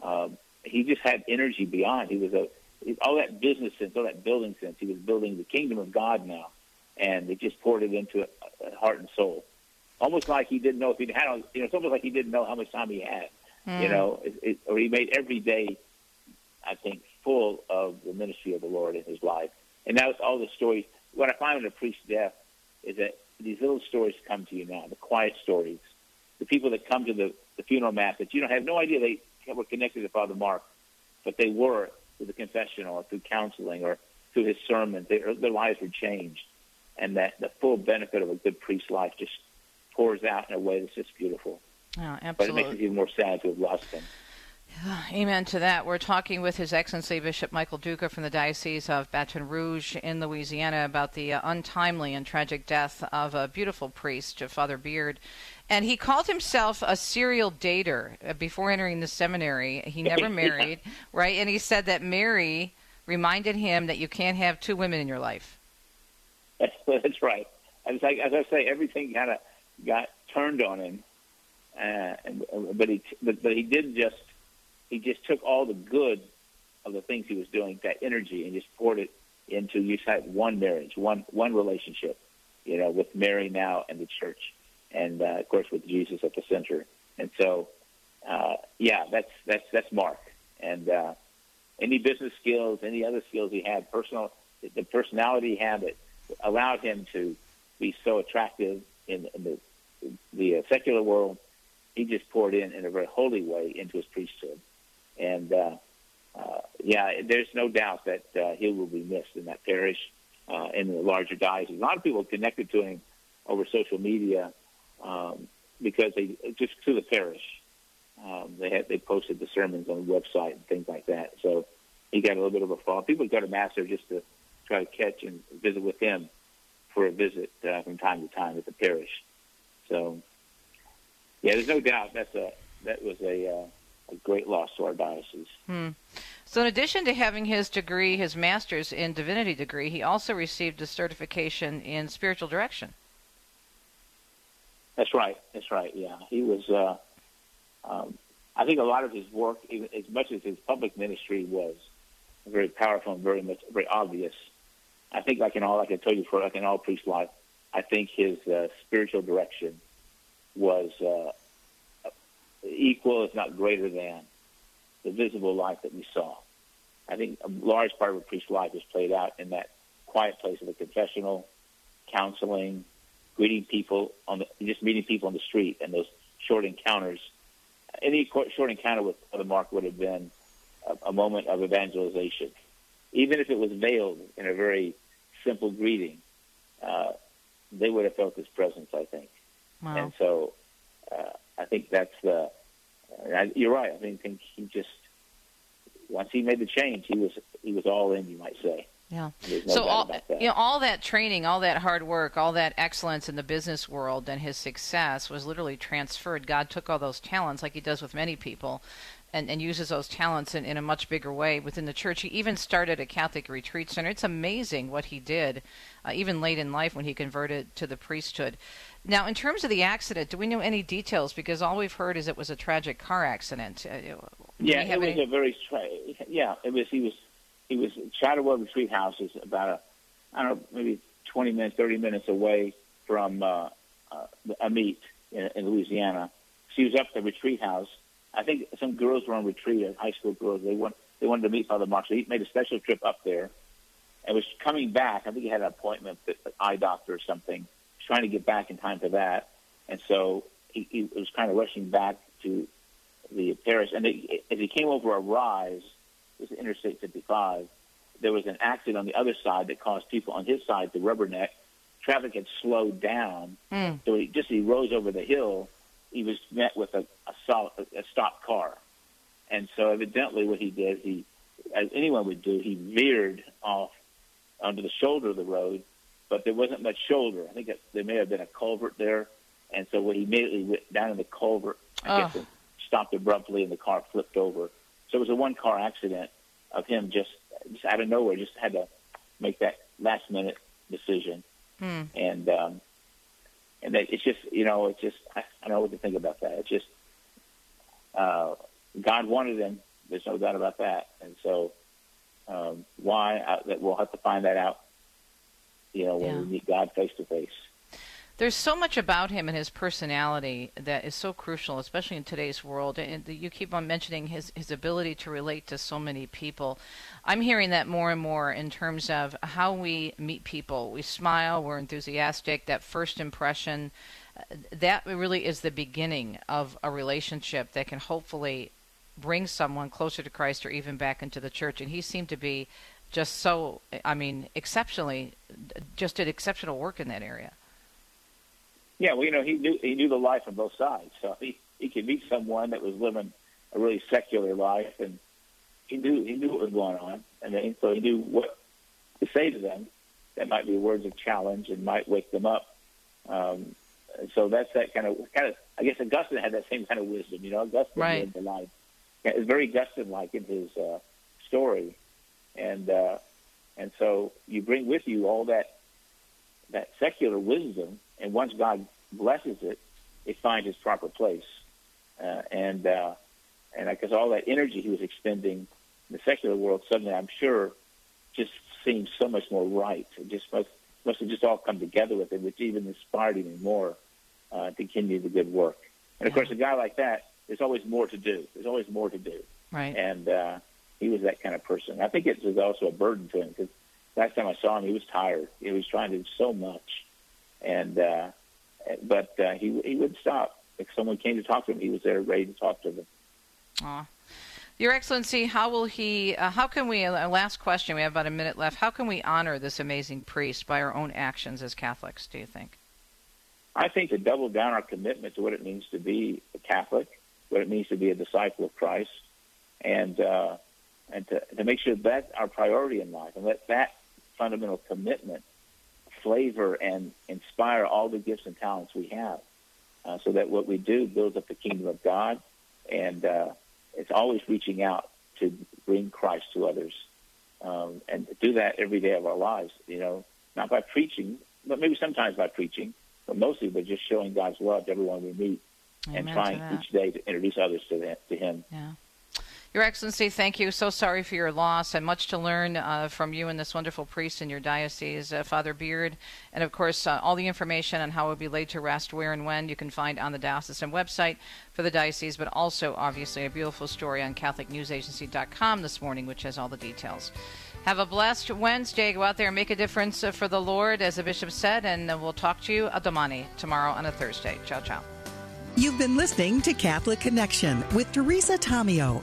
Um, he just had energy beyond. He was a all that business sense, all that building sense. He was building the kingdom of God now and they just poured it into it, uh, heart and soul. Almost like he didn't know if he had, you know, it's almost like he didn't know how much time he had, mm. you hmm. know, it, it, or he made every day, I think, full of the ministry of the Lord in his life. And that was all the stories. What I find in a priest's death is that these little stories come to you now, the quiet stories, the people that come to the, the funeral mass that you don't have no idea they were connected to Father Mark, but they were through the confessional or through counseling or through his sermons. They, their lives were changed and that the full benefit of a good priest's life just pours out in a way that's just beautiful. Oh, absolutely. But it makes it even more sad to have lost him. Amen to that. We're talking with His Excellency Bishop Michael Duca from the Diocese of Baton Rouge in Louisiana about the uh, untimely and tragic death of a beautiful priest, Father Beard. And he called himself a serial dater uh, before entering the seminary. He never married, right? And he said that Mary reminded him that you can't have two women in your life. That's, that's right. It's like as I say, everything kind of got turned on him, uh, but he but, but he did just he just took all the good of the things he was doing, that energy, and just poured it into you had one marriage, one one relationship, you know, with Mary now and the church, and uh, of course with Jesus at the center. And so, uh, yeah, that's that's that's Mark. And uh, any business skills, any other skills he had, personal, the personality he had that allowed him to be so attractive in, in the the uh, secular world, he just poured in in a very holy way into his priesthood. And uh, uh, yeah, there's no doubt that uh, he will be missed in that parish, uh, in the larger diocese. A lot of people connected to him over social media um, because they just to the parish. Um, they had they posted the sermons on the website and things like that. So he got a little bit of a fall. People would go to mass there just to try to catch and visit with him for a visit uh, from time to time at the parish. So yeah, there's no doubt that's a that was a uh, a great loss to our diocese. Hmm. So, in addition to having his degree, his master's in divinity degree, he also received a certification in spiritual direction. That's right. That's right. Yeah, he was. Uh, um, I think a lot of his work, as much as his public ministry was very powerful and very much very obvious, I think, like in all, like I told you for like in all priest life, I think his uh, spiritual direction was uh, equal, if not greater than, the visible life that we saw. I think a large part of a priest's life is played out in that quiet place of the confessional, counseling, greeting people on the, just meeting people on the street, and those short encounters. Any short encounter with Father Mark would have been a, a moment of evangelization, even if it was veiled in a very simple greeting. Uh, they would have felt his presence, I think. Wow. And so, uh, I think that's the. Uh, you're right. I think, think he just once he made the change, he was he was all in. You might say. Yeah. No so all you know, all that training, all that hard work, all that excellence in the business world, and his success was literally transferred. God took all those talents, like He does with many people, and, and uses those talents in, in a much bigger way within the church. He even started a Catholic retreat center. It's amazing what he did, uh, even late in life when he converted to the priesthood. Now, in terms of the accident, do we know any details? Because all we've heard is it was a tragic car accident. Uh, yeah, it was any... a very tra- yeah. It was he was he was Chatawa Retreat House is about a I don't know maybe twenty minutes, thirty minutes away from uh, uh, Amite in, in Louisiana. She was up at the retreat house. I think some girls were on retreat, high school girls. They want they wanted to meet Father Mark, he made a special trip up there, and was coming back. I think he had an appointment with an eye doctor or something trying to get back in time for that, and so he, he was kind of rushing back to the parish. And they, as he came over a rise, is Interstate 55, there was an accident on the other side that caused people on his side to rubberneck. Traffic had slowed down, mm. so he, just he rose over the hill, he was met with a, a, solid, a stopped car. And so evidently what he did, he, as anyone would do, he veered off onto the shoulder of the road but there wasn't much shoulder. I think that there may have been a culvert there, and so when he immediately went down in the culvert, I guess it stopped abruptly, and the car flipped over. So it was a one-car accident of him just, just out of nowhere, just had to make that last-minute decision, hmm. and um, and that it's just you know it's just I, I don't know what to think about that. It's just uh, God wanted him. There's no doubt about that, and so um, why I, that we'll have to find that out you know, when yeah. we meet God face to face. There's so much about him and his personality that is so crucial, especially in today's world. And you keep on mentioning his, his ability to relate to so many people. I'm hearing that more and more in terms of how we meet people. We smile, we're enthusiastic, that first impression. Uh, that really is the beginning of a relationship that can hopefully bring someone closer to Christ or even back into the church. And he seemed to be just so, I mean, exceptionally, just did exceptional work in that area. Yeah, well, you know, he knew he knew the life on both sides, so he he could meet someone that was living a really secular life, and he knew he knew what was going on, and then, so he knew what to say to them that might be words of challenge and might wake them up. Um, so that's that kind of kind of. I guess Augustine had that same kind of wisdom, you know. Augustine right. lived the life. It's very Augustine-like in his uh, story and uh, and so you bring with you all that that secular wisdom, and once God blesses it, it finds its proper place, uh, and uh, and because all that energy he was expending in the secular world suddenly, I'm sure, just seems so much more right. It just must must have just all come together with it, which even inspired even more uh, to continue the good work. And of course, a guy like that, there's always more to do. There's always more to do. Right. And uh, he was that kind of person. I think it was also a burden to him because last time I saw him, he was tired. He was trying to do so much, and uh, but uh, he he wouldn't stop. If someone came to talk to him, he was there ready to talk to them. Aw. Your Excellency, how will he? Uh, how can we? Uh, last question. We have about a minute left. How can we honor this amazing priest by our own actions as Catholics? Do you think? I think to double down our commitment to what it means to be a Catholic, what it means to be a disciple of Christ, and uh, and to, to make sure that's our priority in life, and let that fundamental commitment flavor and inspire all the gifts and talents we have, uh, so that what we do builds up the kingdom of God, and uh, it's always reaching out to bring Christ to others, um, and do that every day of our lives. You know, not by preaching, but maybe sometimes by preaching, but mostly by just showing God's love to everyone we meet, and Amen to trying each day to introduce others to, the, to Him. Yeah. Your Excellency, thank you. So sorry for your loss, and much to learn uh, from you and this wonderful priest in your diocese, uh, Father Beard. And of course, uh, all the information on how it will be laid to rest, where and when, you can find on the diocesan website for the diocese, but also, obviously, a beautiful story on CatholicNewsAgency.com this morning, which has all the details. Have a blessed Wednesday. Go out there and make a difference uh, for the Lord, as the bishop said, and uh, we'll talk to you a domani tomorrow on a Thursday. Ciao, ciao. You've been listening to Catholic Connection with Teresa Tomeo.